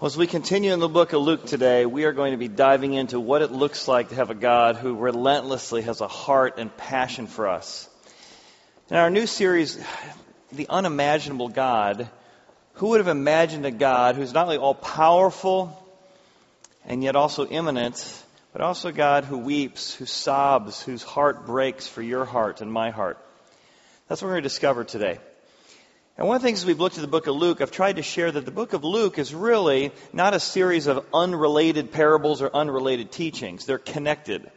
Well, as we continue in the book of Luke today, we are going to be diving into what it looks like to have a God who relentlessly has a heart and passion for us. In our new series, The Unimaginable God, who would have imagined a God who's not only all powerful and yet also immanent, but also a God who weeps, who sobs, whose heart breaks for your heart and my heart? That's what we're going to discover today. And one of the things we've looked at the book of Luke, I've tried to share that the book of Luke is really not a series of unrelated parables or unrelated teachings. They're connected.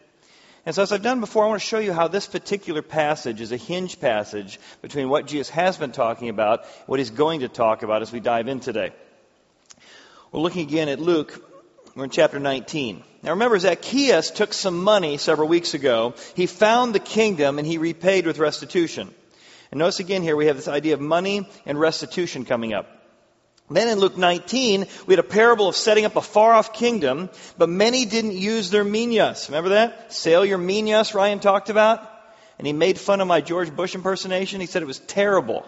And so, as I've done before, I want to show you how this particular passage is a hinge passage between what Jesus has been talking about, what he's going to talk about as we dive in today. We're looking again at Luke. We're in chapter 19. Now remember, Zacchaeus took some money several weeks ago. He found the kingdom and he repaid with restitution. And notice again here we have this idea of money and restitution coming up. Then in Luke 19, we had a parable of setting up a far off kingdom, but many didn't use their minas. Remember that? Sale your minas, Ryan talked about? And he made fun of my George Bush impersonation. He said it was terrible.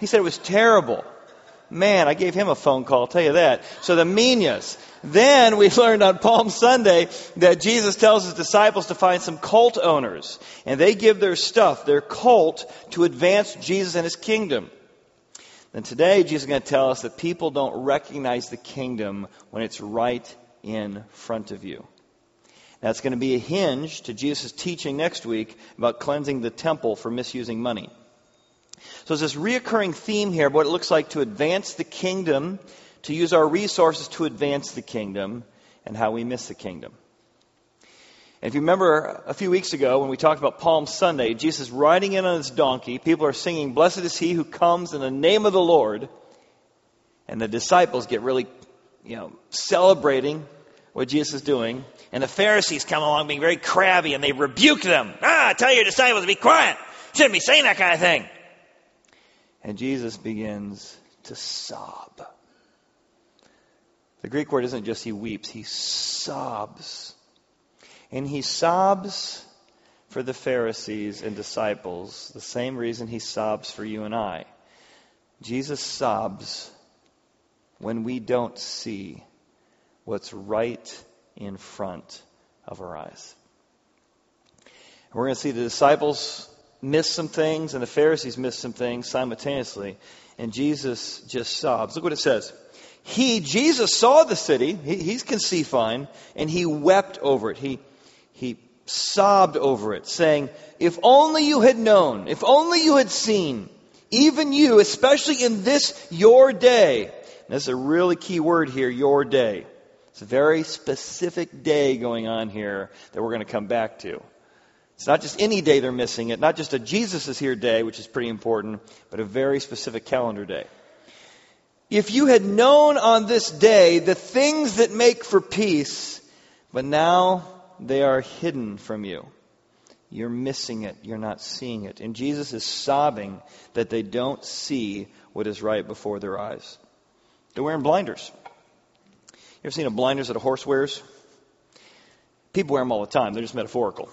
He said it was terrible. Man, I gave him a phone call, I'll tell you that. So the minas. Then we learned on Palm Sunday that Jesus tells his disciples to find some cult owners. And they give their stuff, their cult, to advance Jesus and his kingdom. Then today, Jesus is going to tell us that people don't recognize the kingdom when it's right in front of you. That's going to be a hinge to Jesus' teaching next week about cleansing the temple for misusing money. So there's this reoccurring theme here of what it looks like to advance the kingdom, to use our resources to advance the kingdom, and how we miss the kingdom. And if you remember a few weeks ago when we talked about Palm Sunday, Jesus riding in on his donkey, people are singing, Blessed is he who comes in the name of the Lord. And the disciples get really, you know, celebrating what Jesus is doing. And the Pharisees come along being very crabby and they rebuke them. Ah, tell your disciples to be quiet. Shouldn't be saying that kind of thing. And Jesus begins to sob. The Greek word isn't just he weeps, he sobs. And he sobs for the Pharisees and disciples the same reason he sobs for you and I. Jesus sobs when we don't see what's right in front of our eyes. We're going to see the disciples miss some things and the Pharisees missed some things simultaneously. And Jesus just sobs. Look what it says. He, Jesus, saw the city. He, he can see fine. And he wept over it. He, he sobbed over it, saying, If only you had known, if only you had seen, even you, especially in this your day. And that's a really key word here, your day. It's a very specific day going on here that we're going to come back to. It's not just any day they're missing it, not just a Jesus is here day, which is pretty important, but a very specific calendar day. If you had known on this day the things that make for peace, but now they are hidden from you. You're missing it. You're not seeing it. And Jesus is sobbing that they don't see what is right before their eyes. They're wearing blinders. You ever seen a blinders that a horse wears? People wear them all the time. They're just metaphorical.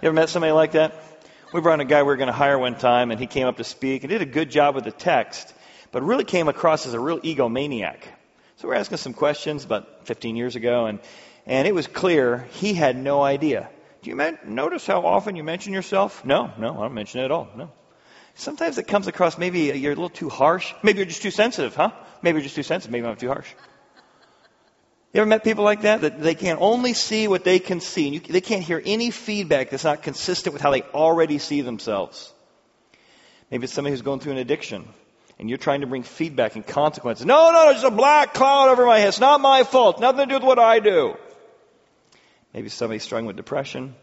You ever met somebody like that? We brought in a guy we were going to hire one time, and he came up to speak and did a good job with the text, but really came across as a real egomaniac. So we're asking some questions about 15 years ago, and, and it was clear he had no idea. Do you men- notice how often you mention yourself? No, no, I don't mention it at all. No. Sometimes it comes across maybe you're a little too harsh. Maybe you're just too sensitive, huh? Maybe you're just too sensitive. Maybe I'm too harsh. You ever met people like that? That they can only see what they can see. And you, they can't hear any feedback that's not consistent with how they already see themselves. Maybe it's somebody who's going through an addiction. And you're trying to bring feedback and consequences. No, no, there's a black cloud over my head. It's not my fault. Nothing to do with what I do. Maybe somebody's struggling with depression.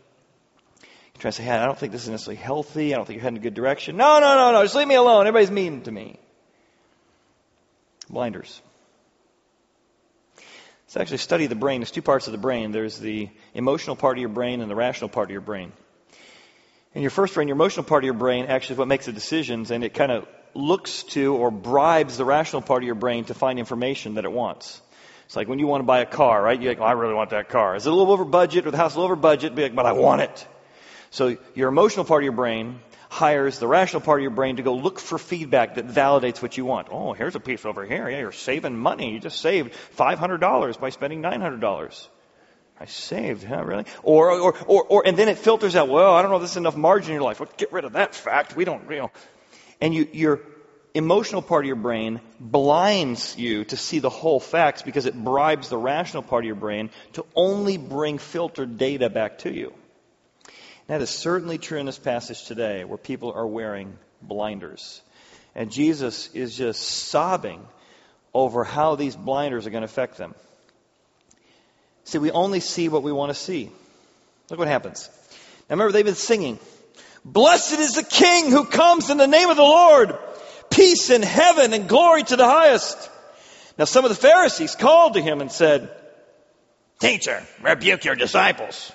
You're trying to say, hey, I don't think this is necessarily healthy. I don't think you're heading in a good direction. No, no, no, no. Just leave me alone. Everybody's mean to me. Blinders. It's actually study the brain. There's two parts of the brain. There's the emotional part of your brain and the rational part of your brain. In your first brain, your emotional part of your brain actually is what makes the decisions, and it kind of looks to or bribes the rational part of your brain to find information that it wants. It's like when you want to buy a car, right? You're like, oh, I really want that car. Is it a little over budget or the house a little over budget? Be like, but I want it. So your emotional part of your brain hires the rational part of your brain to go look for feedback that validates what you want. Oh, here's a piece over here. Yeah, you're saving money. You just saved $500 by spending $900. I saved, huh? Really? Or, or, or, or, and then it filters out, well, I don't know if there's enough margin in your life. Well, get rid of that fact. We don't, you know. And you, your emotional part of your brain blinds you to see the whole facts because it bribes the rational part of your brain to only bring filtered data back to you. That is certainly true in this passage today where people are wearing blinders. And Jesus is just sobbing over how these blinders are going to affect them. See, we only see what we want to see. Look what happens. Now remember, they've been singing, Blessed is the King who comes in the name of the Lord. Peace in heaven and glory to the highest. Now some of the Pharisees called to him and said, Teacher, rebuke your disciples.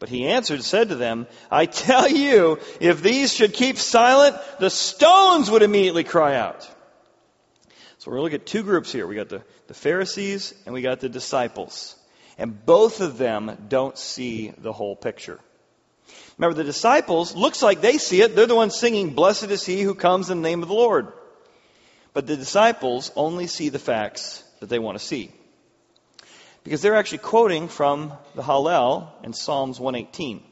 But he answered and said to them, I tell you, if these should keep silent, the stones would immediately cry out. So we're going to look at two groups here. We got the, the Pharisees and we got the disciples. And both of them don't see the whole picture. Remember, the disciples, looks like they see it. They're the ones singing, Blessed is he who comes in the name of the Lord. But the disciples only see the facts that they want to see. Because they're actually quoting from the Hallel in Psalms 118.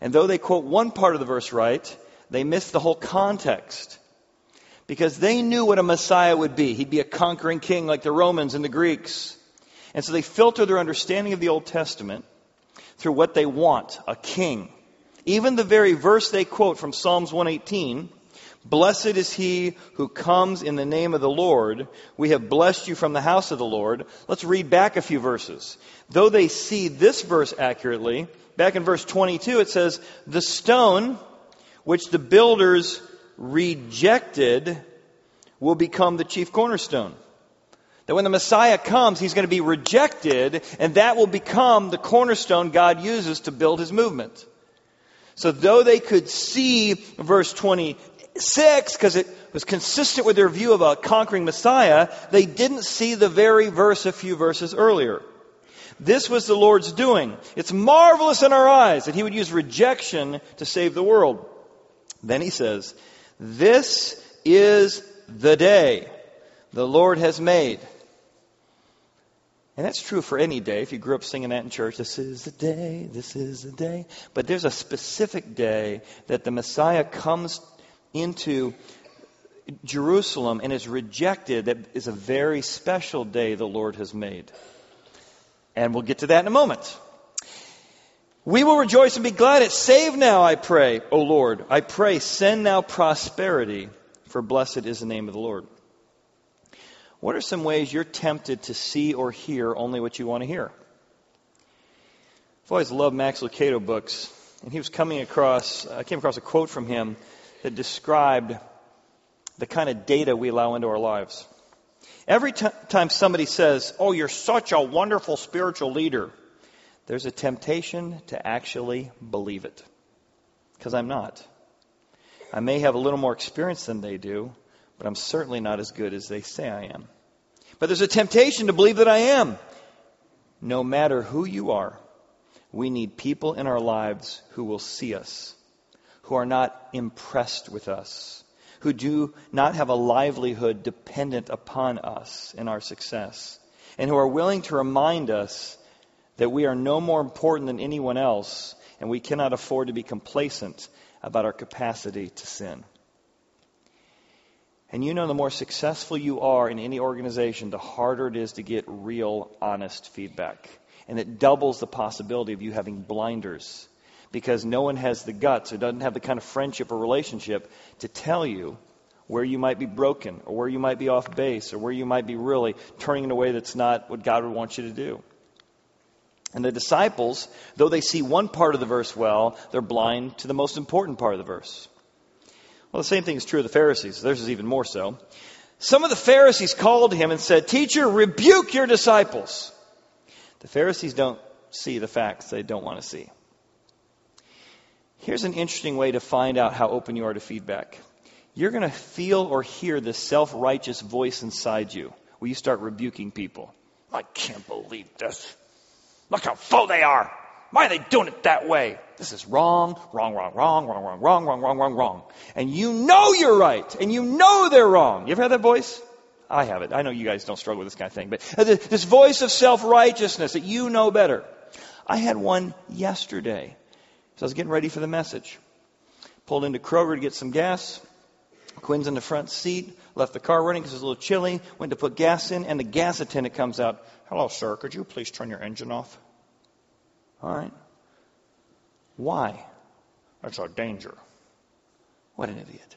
And though they quote one part of the verse right, they miss the whole context. Because they knew what a Messiah would be. He'd be a conquering king like the Romans and the Greeks. And so they filter their understanding of the Old Testament through what they want a king. Even the very verse they quote from Psalms 118 Blessed is he who comes in the name of the Lord. We have blessed you from the house of the Lord. Let's read back a few verses. Though they see this verse accurately, back in verse 22 it says, The stone which the builders rejected will become the chief cornerstone. That when the Messiah comes, he's going to be rejected, and that will become the cornerstone God uses to build his movement. So though they could see verse 26, because it was consistent with their view of a conquering Messiah, they didn't see the very verse a few verses earlier. This was the Lord's doing. It's marvelous in our eyes that he would use rejection to save the world. Then he says, This is the day the Lord has made. And that's true for any day. If you grew up singing that in church, this is the day, this is the day. But there's a specific day that the Messiah comes into Jerusalem and is rejected that is a very special day the Lord has made. And we'll get to that in a moment. We will rejoice and be glad. It save now, I pray, O Lord. I pray, send now prosperity, for blessed is the name of the Lord. What are some ways you're tempted to see or hear only what you want to hear? I've always loved Max Lucado books, and he was coming across, I came across a quote from him that described the kind of data we allow into our lives. Every t- time somebody says, Oh, you're such a wonderful spiritual leader, there's a temptation to actually believe it. Because I'm not. I may have a little more experience than they do, but I'm certainly not as good as they say I am. But there's a temptation to believe that I am. No matter who you are, we need people in our lives who will see us, who are not impressed with us, who do not have a livelihood dependent upon us in our success, and who are willing to remind us that we are no more important than anyone else and we cannot afford to be complacent about our capacity to sin. And you know, the more successful you are in any organization, the harder it is to get real, honest feedback. And it doubles the possibility of you having blinders because no one has the guts or doesn't have the kind of friendship or relationship to tell you where you might be broken or where you might be off base or where you might be really turning in a way that's not what God would want you to do. And the disciples, though they see one part of the verse well, they're blind to the most important part of the verse. Well, the same thing is true of the Pharisees. Theirs is even more so. Some of the Pharisees called him and said, Teacher, rebuke your disciples. The Pharisees don't see the facts they don't want to see. Here's an interesting way to find out how open you are to feedback. You're going to feel or hear this self righteous voice inside you where you start rebuking people. I can't believe this. Look how full they are. Why are they doing it that way? This is wrong, wrong, wrong, wrong, wrong, wrong, wrong, wrong, wrong, wrong, wrong. And you know you're right, and you know they're wrong. You ever had that voice? I have it. I know you guys don't struggle with this kind of thing, but this voice of self-righteousness that you know better. I had one yesterday. So I was getting ready for the message. Pulled into Kroger to get some gas. Quinn's in the front seat. Left the car running because it was a little chilly. Went to put gas in, and the gas attendant comes out. Hello, sir. Could you please turn your engine off? All right. Why? That's a danger. What an idiot.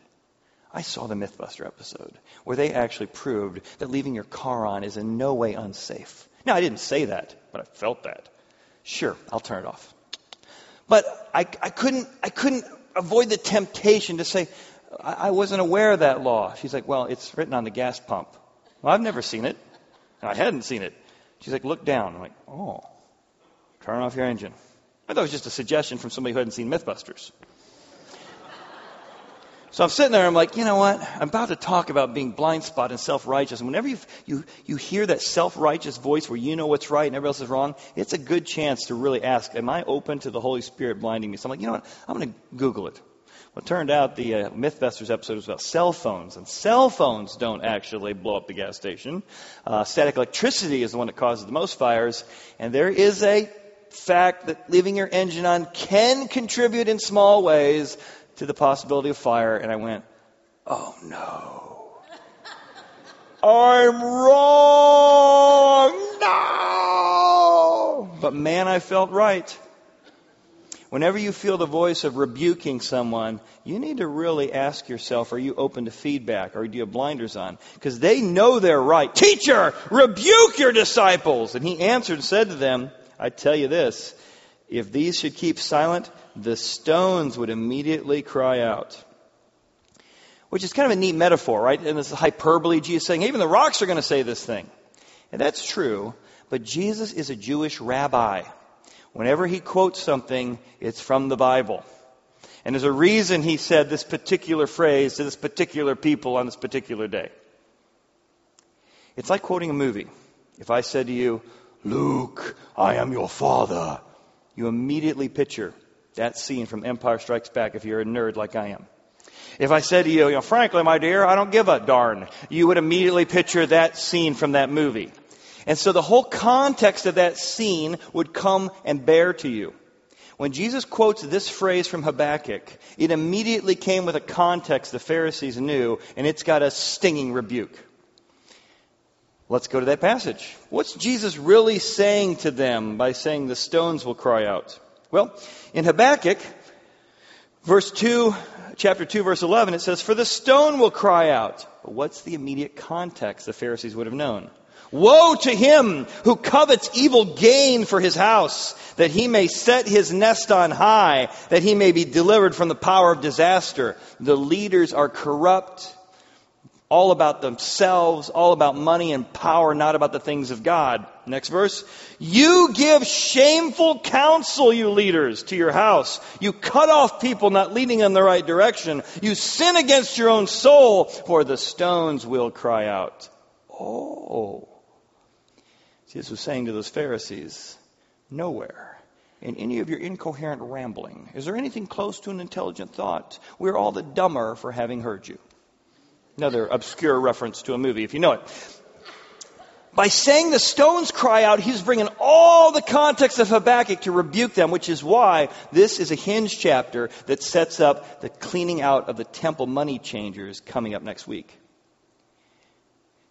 I saw the Mythbuster episode where they actually proved that leaving your car on is in no way unsafe. Now, I didn't say that, but I felt that. Sure, I'll turn it off. But I, I couldn't, I couldn't avoid the temptation to say, I, I wasn't aware of that law. She's like, well, it's written on the gas pump. Well, I've never seen it. I hadn't seen it. She's like, look down. I'm like, oh, turn off your engine. I thought it was just a suggestion from somebody who hadn't seen Mythbusters. So I'm sitting there, I'm like, you know what? I'm about to talk about being blind spot and self righteous. And whenever you, you, you hear that self righteous voice where you know what's right and everybody else is wrong, it's a good chance to really ask, Am I open to the Holy Spirit blinding me? So I'm like, you know what? I'm going to Google it. Well, it turned out the uh, Mythbusters episode was about cell phones, and cell phones don't actually blow up the gas station. Uh, static electricity is the one that causes the most fires, and there is a fact that leaving your engine on can contribute in small ways to the possibility of fire, and I went, oh no. I'm wrong! No! But man, I felt right. Whenever you feel the voice of rebuking someone, you need to really ask yourself, are you open to feedback or do you have blinders on? Because they know they're right. Teacher, rebuke your disciples! And he answered and said to them, I tell you this, if these should keep silent, the stones would immediately cry out. Which is kind of a neat metaphor, right? And this is hyperbole. Jesus saying, even the rocks are going to say this thing. And that's true, but Jesus is a Jewish rabbi. Whenever he quotes something, it's from the Bible. And there's a reason he said this particular phrase to this particular people on this particular day. It's like quoting a movie. If I said to you, Luke, I am your father, you immediately picture that scene from Empire Strikes Back if you're a nerd like I am. If I said to you, you know, frankly, my dear, I don't give a darn, you would immediately picture that scene from that movie. And so the whole context of that scene would come and bear to you. When Jesus quotes this phrase from Habakkuk, it immediately came with a context the Pharisees knew, and it's got a stinging rebuke. Let's go to that passage. What's Jesus really saying to them by saying the stones will cry out? Well, in Habakkuk, verse 2, chapter 2, verse 11, it says, For the stone will cry out. But what's the immediate context the Pharisees would have known? Woe to him who covets evil gain for his house, that he may set his nest on high, that he may be delivered from the power of disaster. The leaders are corrupt all about themselves, all about money and power, not about the things of God. Next verse. You give shameful counsel, you leaders, to your house. You cut off people not leading in the right direction. You sin against your own soul, for the stones will cry out. Oh. Jesus was saying to those Pharisees, nowhere in any of your incoherent rambling is there anything close to an intelligent thought. We're all the dumber for having heard you. Another obscure reference to a movie, if you know it. By saying the stones cry out, he's bringing all the context of Habakkuk to rebuke them, which is why this is a hinge chapter that sets up the cleaning out of the temple money changers coming up next week.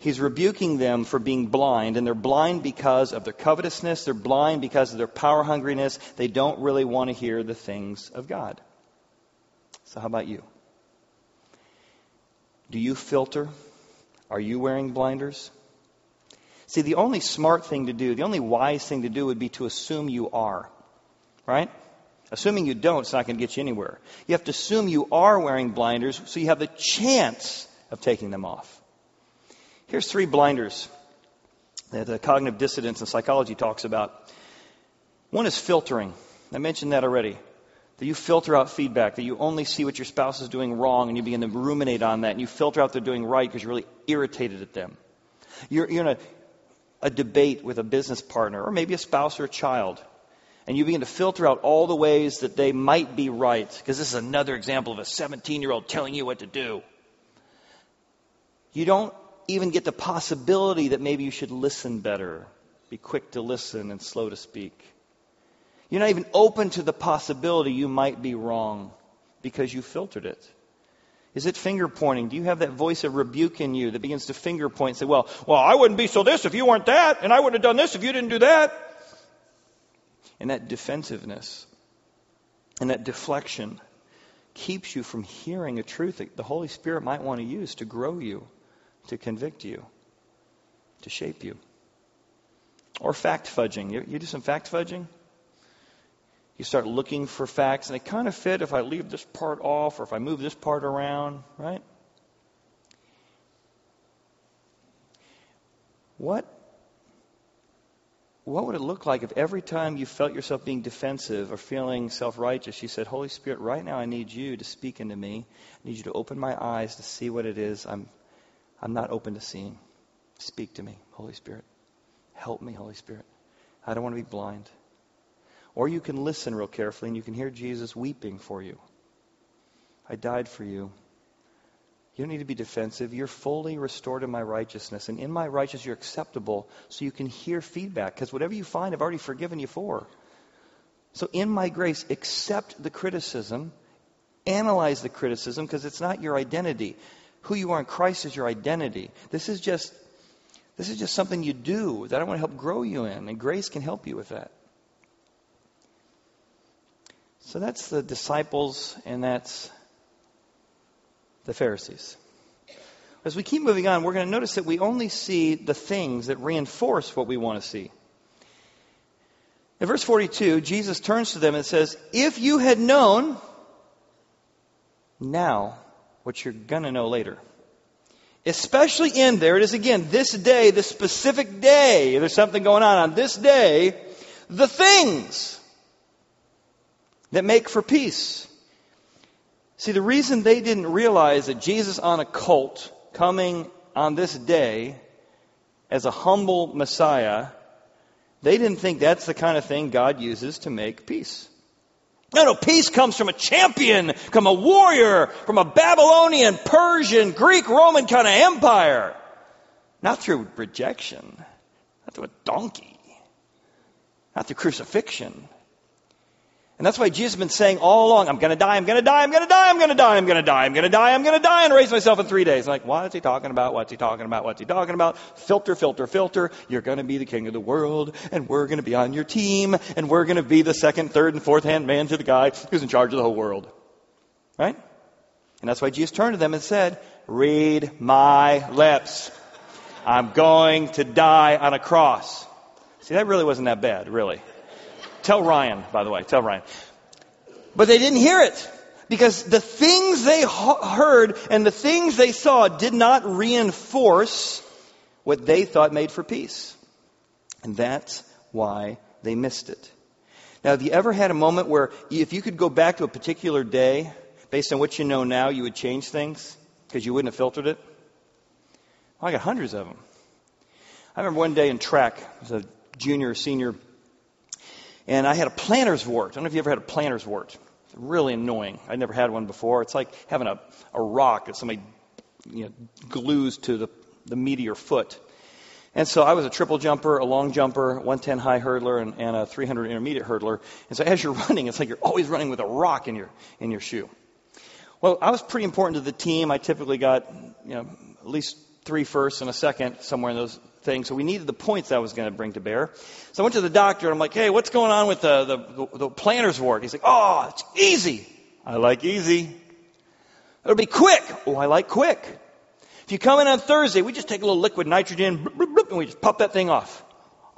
He's rebuking them for being blind, and they're blind because of their covetousness. They're blind because of their power hungriness. They don't really want to hear the things of God. So, how about you? Do you filter? Are you wearing blinders? See, the only smart thing to do, the only wise thing to do would be to assume you are. Right? Assuming you don't, it's not going to get you anywhere. You have to assume you are wearing blinders so you have the chance of taking them off. Here's three blinders that the cognitive dissonance and psychology talks about. One is filtering. I mentioned that already that you filter out feedback, that you only see what your spouse is doing wrong and you begin to ruminate on that and you filter out they're doing right because you're really irritated at them. You're, you're in a, a debate with a business partner or maybe a spouse or a child And you begin to filter out all the ways that they might be right, because this is another example of a 17 year old telling you what to do. You don't even get the possibility that maybe you should listen better, be quick to listen and slow to speak. You're not even open to the possibility you might be wrong because you filtered it. Is it finger pointing? Do you have that voice of rebuke in you that begins to finger point and say, well, well, I wouldn't be so this if you weren't that, and I wouldn't have done this if you didn't do that? And that defensiveness and that deflection keeps you from hearing a truth that the Holy Spirit might want to use to grow you to convict you, to shape you. Or fact fudging. You, you do some fact fudging? You start looking for facts, and they kind of fit if I leave this part off or if I move this part around, right? What what would it look like if every time you felt yourself being defensive or feeling self righteous, you said, Holy Spirit, right now I need you to speak into me. I need you to open my eyes to see what it is I'm I'm not open to seeing. Speak to me, Holy Spirit. Help me, Holy Spirit. I don't want to be blind. Or you can listen real carefully and you can hear Jesus weeping for you. I died for you. You don't need to be defensive. You're fully restored in my righteousness. And in my righteousness, you're acceptable so you can hear feedback. Because whatever you find, I've already forgiven you for. So in my grace, accept the criticism, analyze the criticism, because it's not your identity who you are in Christ is your identity. This is just this is just something you do that I want to help grow you in, and grace can help you with that. So that's the disciples, and that's the Pharisees. As we keep moving on, we're going to notice that we only see the things that reinforce what we want to see. In verse 42, Jesus turns to them and says, If you had known, now what you're going to know later. Especially in, there it is again, this day, this specific day, there's something going on on this day, the things that make for peace. See, the reason they didn't realize that Jesus on a colt coming on this day as a humble Messiah, they didn't think that's the kind of thing God uses to make peace. No, no, peace comes from a champion, from a warrior, from a Babylonian, Persian, Greek, Roman kind of empire. Not through rejection, not through a donkey, not through crucifixion, and that's why Jesus has been saying all along, I'm going to die, I'm going to die, I'm going to die, I'm going to die, I'm going to die, I'm going to die, I'm going to die, and raise myself in three days. Like, what is he talking about? What's he talking about? What's he talking about? Filter, filter, filter. You're going to be the king of the world, and we're going to be on your team, and we're going to be the second, third, and fourth hand man to the guy who's in charge of the whole world. Right? And that's why Jesus turned to them and said, read my lips. I'm going to die on a cross. See, that really wasn't that bad, really. Tell Ryan, by the way, tell Ryan. But they didn't hear it because the things they heard and the things they saw did not reinforce what they thought made for peace. And that's why they missed it. Now, have you ever had a moment where if you could go back to a particular day, based on what you know now, you would change things because you wouldn't have filtered it? Well, I got hundreds of them. I remember one day in track, as a junior or senior and I had a planter's wart. I don't know if you ever had a planter's wart. It's really annoying. I never had one before. It's like having a, a rock that somebody you know, glues to the, the meat of your foot. And so I was a triple jumper, a long jumper, 110 high hurdler, and, and a 300 intermediate hurdler. And so as you're running, it's like you're always running with a rock in your, in your shoe. Well, I was pretty important to the team. I typically got, you know, at least three firsts and a second somewhere in those thing. So we needed the points I was going to bring to bear. So I went to the doctor and I'm like, hey, what's going on with the, the, the planter's wart? He's like, oh, it's easy. I like easy. It'll be quick. Oh, I like quick. If you come in on Thursday, we just take a little liquid nitrogen and we just pop that thing off.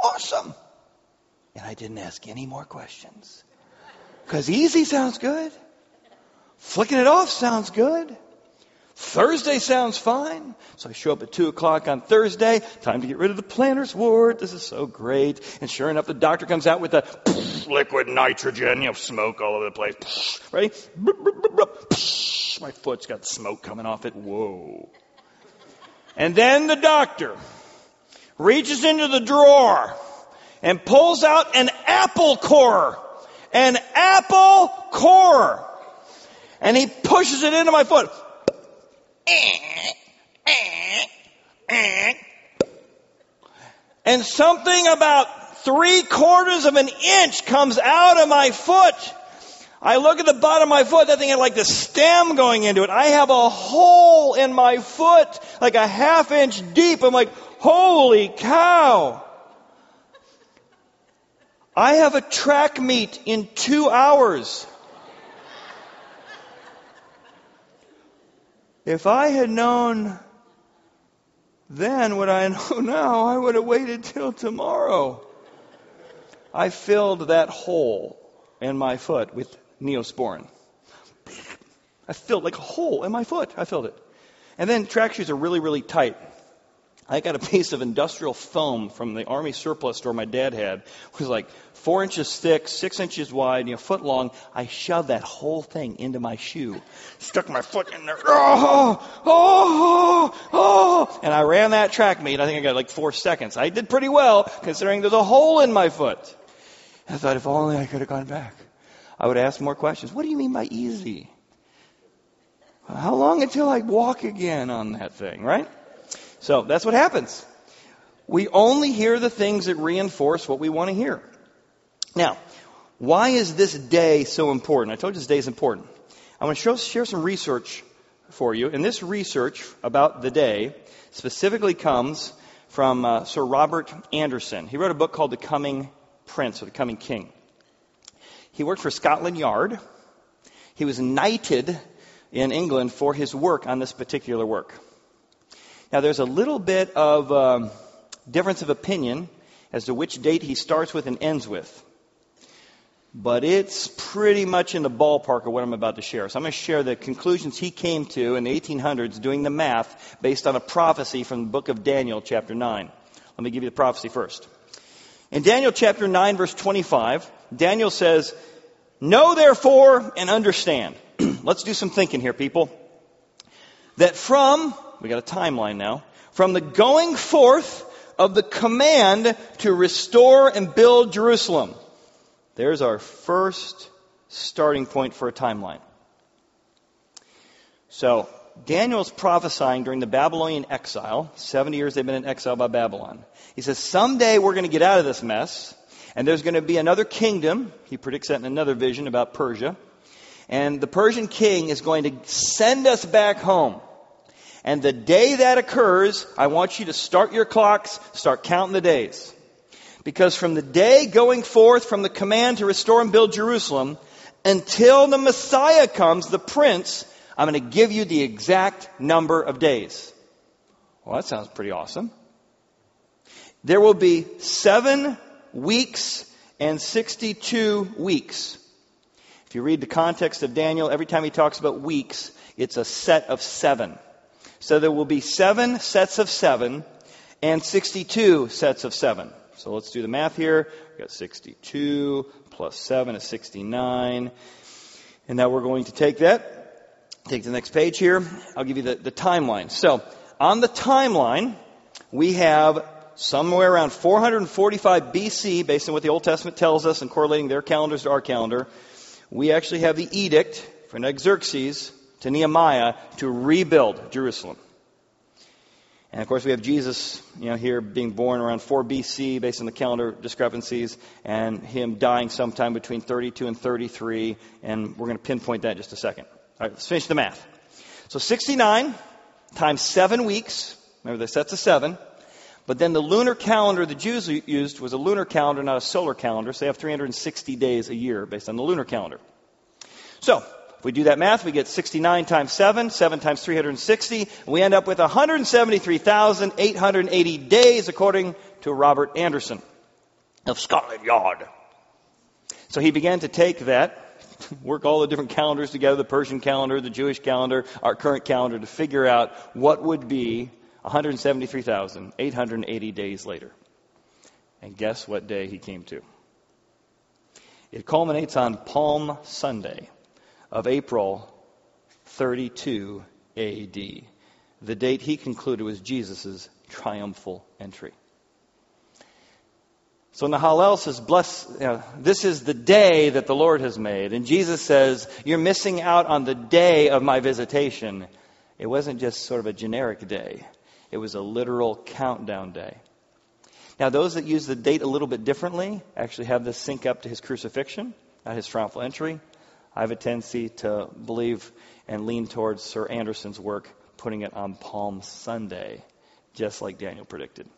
Awesome. And I didn't ask any more questions. Because easy sounds good. Flicking it off sounds good. Thursday sounds fine. So I show up at 2 o'clock on Thursday. Time to get rid of the planter's wart. This is so great. And sure enough, the doctor comes out with the liquid nitrogen, you know, smoke all over the place. Ready? My foot's got smoke coming off it. Whoa. And then the doctor reaches into the drawer and pulls out an apple core. An apple core. And he pushes it into my foot. And something about three quarters of an inch comes out of my foot. I look at the bottom of my foot, that thing had like the stem going into it. I have a hole in my foot, like a half inch deep. I'm like, holy cow. I have a track meet in two hours. If I had known then what I know now, I would have waited till tomorrow. I filled that hole in my foot with neosporin. I filled like a hole in my foot. I filled it. And then track shoes are really, really tight. I got a piece of industrial foam from the army surplus store my dad had. It was like four inches thick, six inches wide, you know, foot long. I shoved that whole thing into my shoe, stuck my foot in there, oh, oh, oh, and I ran that track meet. I think I got like four seconds. I did pretty well considering there's a hole in my foot. I thought if only I could have gone back, I would ask more questions. What do you mean by easy? How long until I walk again on that thing, right? So that's what happens. We only hear the things that reinforce what we want to hear. Now, why is this day so important? I told you this day is important. I want to show, share some research for you. And this research about the day specifically comes from uh, Sir Robert Anderson. He wrote a book called The Coming Prince or The Coming King. He worked for Scotland Yard. He was knighted in England for his work on this particular work. Now, there's a little bit of um, difference of opinion as to which date he starts with and ends with. But it's pretty much in the ballpark of what I'm about to share. So I'm going to share the conclusions he came to in the 1800s doing the math based on a prophecy from the book of Daniel, chapter 9. Let me give you the prophecy first. In Daniel chapter 9, verse 25, Daniel says, Know therefore and understand. Let's do some thinking here, people. That from we got a timeline now. From the going forth of the command to restore and build Jerusalem. There's our first starting point for a timeline. So, Daniel's prophesying during the Babylonian exile. 70 years they've been in exile by Babylon. He says, someday we're going to get out of this mess, and there's going to be another kingdom. He predicts that in another vision about Persia. And the Persian king is going to send us back home. And the day that occurs, I want you to start your clocks, start counting the days. Because from the day going forth from the command to restore and build Jerusalem until the Messiah comes, the Prince, I'm going to give you the exact number of days. Well, that sounds pretty awesome. There will be seven weeks and 62 weeks. If you read the context of Daniel, every time he talks about weeks, it's a set of seven. So there will be seven sets of seven and 62 sets of seven. So let's do the math here. We've got 62 plus 7 is 69. And now we're going to take that, take the next page here. I'll give you the, the timeline. So on the timeline, we have somewhere around 445 BC, based on what the Old Testament tells us and correlating their calendars to our calendar. We actually have the edict from Xerxes to Nehemiah to rebuild Jerusalem. And of course, we have Jesus, you know, here being born around 4 BC based on the calendar discrepancies, and him dying sometime between 32 and 33, and we're going to pinpoint that in just a second. All right, let's finish the math. So 69 times seven weeks. Remember, the sets of seven. But then the lunar calendar the Jews used was a lunar calendar, not a solar calendar. So they have 360 days a year based on the lunar calendar. So if we do that math, we get 69 times 7, 7 times 360, and we end up with 173,880 days according to Robert Anderson of Scotland Yard. So he began to take that, work all the different calendars together, the Persian calendar, the Jewish calendar, our current calendar, to figure out what would be 173,880 days later. And guess what day he came to? It culminates on Palm Sunday of April 32 AD. The date he concluded was Jesus' triumphal entry. So in the Hallel says, bless, you know, this is the day that the Lord has made. And Jesus says, you're missing out on the day of my visitation. It wasn't just sort of a generic day. It was a literal countdown day. Now, those that use the date a little bit differently actually have this sync up to his crucifixion, not his triumphal entry. I have a tendency to believe and lean towards Sir Anderson's work, putting it on Palm Sunday, just like Daniel predicted.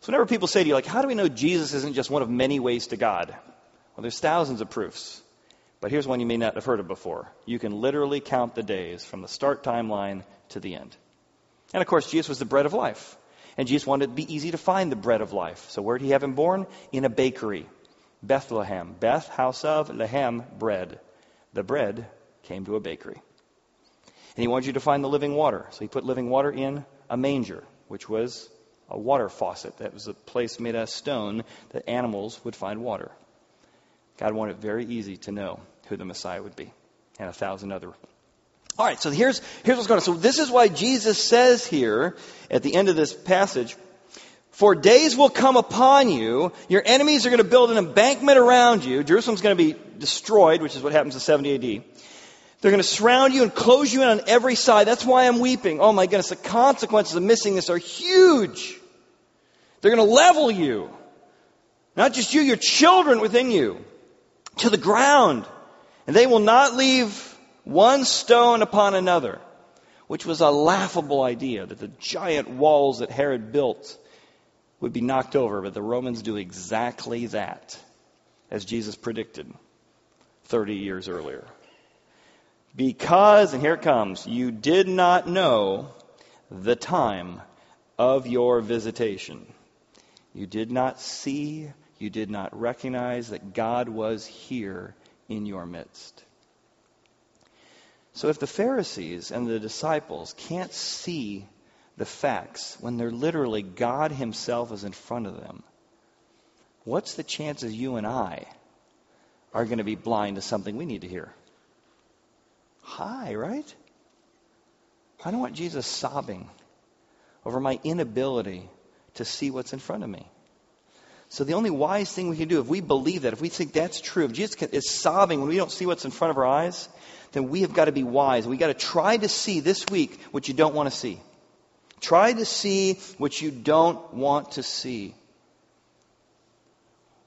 So whenever people say to you, like, how do we know Jesus isn't just one of many ways to God? Well, there's thousands of proofs. But here's one you may not have heard of before. You can literally count the days from the start timeline to the end. And of course, Jesus was the bread of life. And Jesus wanted it to be easy to find the bread of life. So where did he have him born? In a bakery. Bethlehem. Beth, house of, Lehem, bread. The bread came to a bakery. And he wanted you to find the living water. So he put living water in a manger, which was a water faucet. That was a place made out of stone that animals would find water. God wanted it very easy to know who the Messiah would be, and a thousand other. All right, so here's, here's what's going on. So this is why Jesus says here at the end of this passage, for days will come upon you, your enemies are going to build an embankment around you. Jerusalem's going to be destroyed, which is what happens in 70 AD. They're going to surround you and close you in on every side. That's why I'm weeping. Oh my goodness, the consequences of missing this are huge. They're going to level you. Not just you, your children within you to the ground. And they will not leave one stone upon another, which was a laughable idea that the giant walls that Herod built would be knocked over. But the Romans do exactly that, as Jesus predicted 30 years earlier. Because, and here it comes, you did not know the time of your visitation. You did not see, you did not recognize that God was here in your midst. So if the Pharisees and the disciples can't see the facts when they're literally God Himself is in front of them, what's the chances you and I are going to be blind to something we need to hear? high, right? I don't want Jesus sobbing over my inability to see what's in front of me. So the only wise thing we can do, if we believe that, if we think that's true, if Jesus is sobbing when we don't see what's in front of our eyes, then we have got to be wise. We've got to try to see this week what you don't want to see. Try to see what you don't want to see.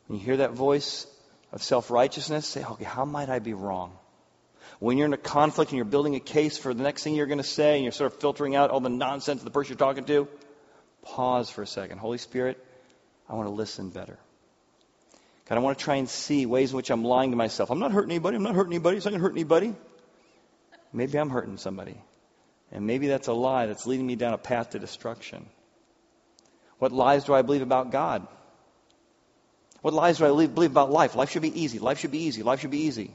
When you hear that voice of self righteousness, say, okay, how might I be wrong? When you're in a conflict and you're building a case for the next thing you're going to say and you're sort of filtering out all the nonsense of the person you're talking to, pause for a second. Holy Spirit, I want to listen better. God, I want to try and see ways in which I'm lying to myself. I'm not hurting anybody. I'm not hurting anybody. It's not going to hurt anybody. Maybe I'm hurting somebody. And maybe that's a lie that's leading me down a path to destruction. What lies do I believe about God? What lies do I believe about life? Life should be easy. Life should be easy. Life should be easy.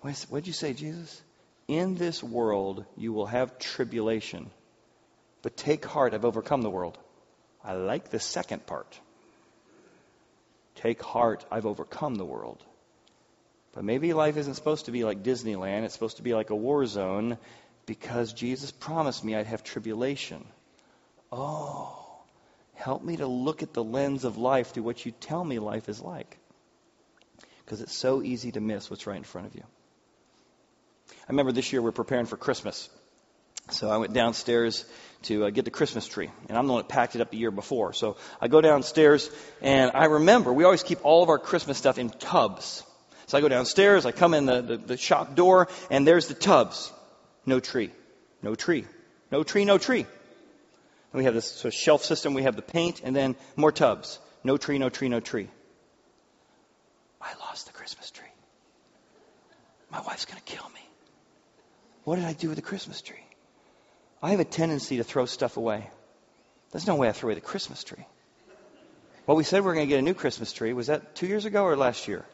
What did you say, Jesus? In this world you will have tribulation. But take heart, I've overcome the world. I like the second part. Take heart, I've overcome the world. But maybe life isn't supposed to be like Disneyland. It's supposed to be like a war zone because Jesus promised me I'd have tribulation. Oh, help me to look at the lens of life through what you tell me life is like. Because it's so easy to miss what's right in front of you. I remember this year we are preparing for Christmas. So I went downstairs to uh, get the Christmas tree, and I'm the one that packed it up the year before. So I go downstairs, and I remember we always keep all of our Christmas stuff in tubs. So I go downstairs, I come in the, the, the shop door, and there's the tubs. No tree. No tree. No tree, no tree. And we have this sort of shelf system, we have the paint, and then more tubs. No tree, no tree, no tree. I lost the Christmas tree. My wife's going to kill me. What did I do with the Christmas tree? I have a tendency to throw stuff away. There's no way I throw away the Christmas tree. Well, we said we were going to get a new Christmas tree. Was that two years ago or last year?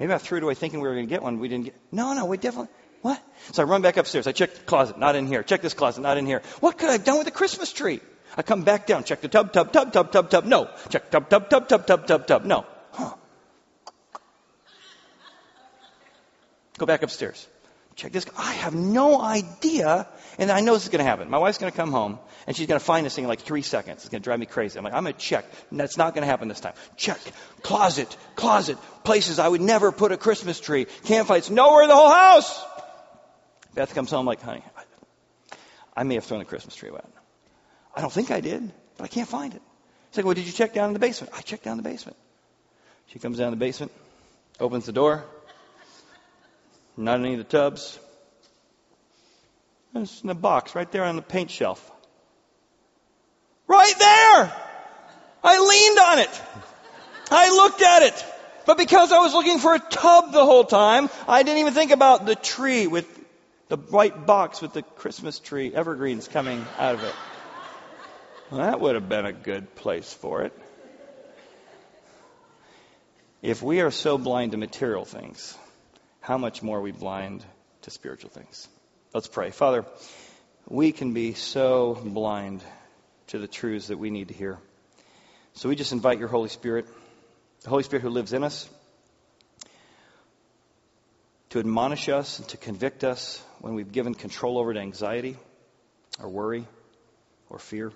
Maybe I threw it away thinking we were going to get one. We didn't get. No, no, we definitely. What? So I run back upstairs. I check the closet, not in here. Check this closet, not in here. What could I have done with the Christmas tree? I come back down, check the tub, tub, tub, tub, tub, tub. No. Check tub, tub, tub, tub, tub, tub, tub. No. Huh. Go back upstairs check this. I have no idea. And I know this is going to happen. My wife's going to come home and she's going to find this thing in like three seconds. It's going to drive me crazy. I'm like, I'm going to check. And that's not going to happen this time. Check. Closet. Closet. Places I would never put a Christmas tree. Campfires. Nowhere in the whole house. Beth comes home like, honey, I may have thrown the Christmas tree away. I don't think I did, but I can't find it. She's like, well, did you check down in the basement? I checked down the basement. She comes down the basement, opens the door, not any of the tubs. It's in the box right there on the paint shelf. Right there! I leaned on it. I looked at it. But because I was looking for a tub the whole time, I didn't even think about the tree with the white box with the Christmas tree evergreens coming out of it. Well, that would have been a good place for it. If we are so blind to material things, how much more are we blind to spiritual things? Let's pray. Father, we can be so blind to the truths that we need to hear. So we just invite your Holy Spirit, the Holy Spirit who lives in us, to admonish us and to convict us when we've given control over to anxiety or worry or fear.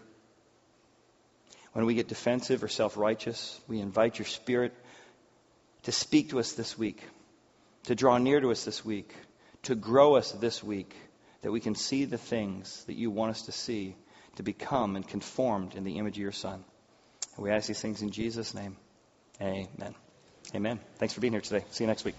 When we get defensive or self righteous, we invite your Spirit to speak to us this week, to draw near to us this week, to grow us this week, that we can see the things that you want us to see, to become and conformed in the image of your Son. And we ask these things in Jesus' name. Amen. Amen. Thanks for being here today. See you next week.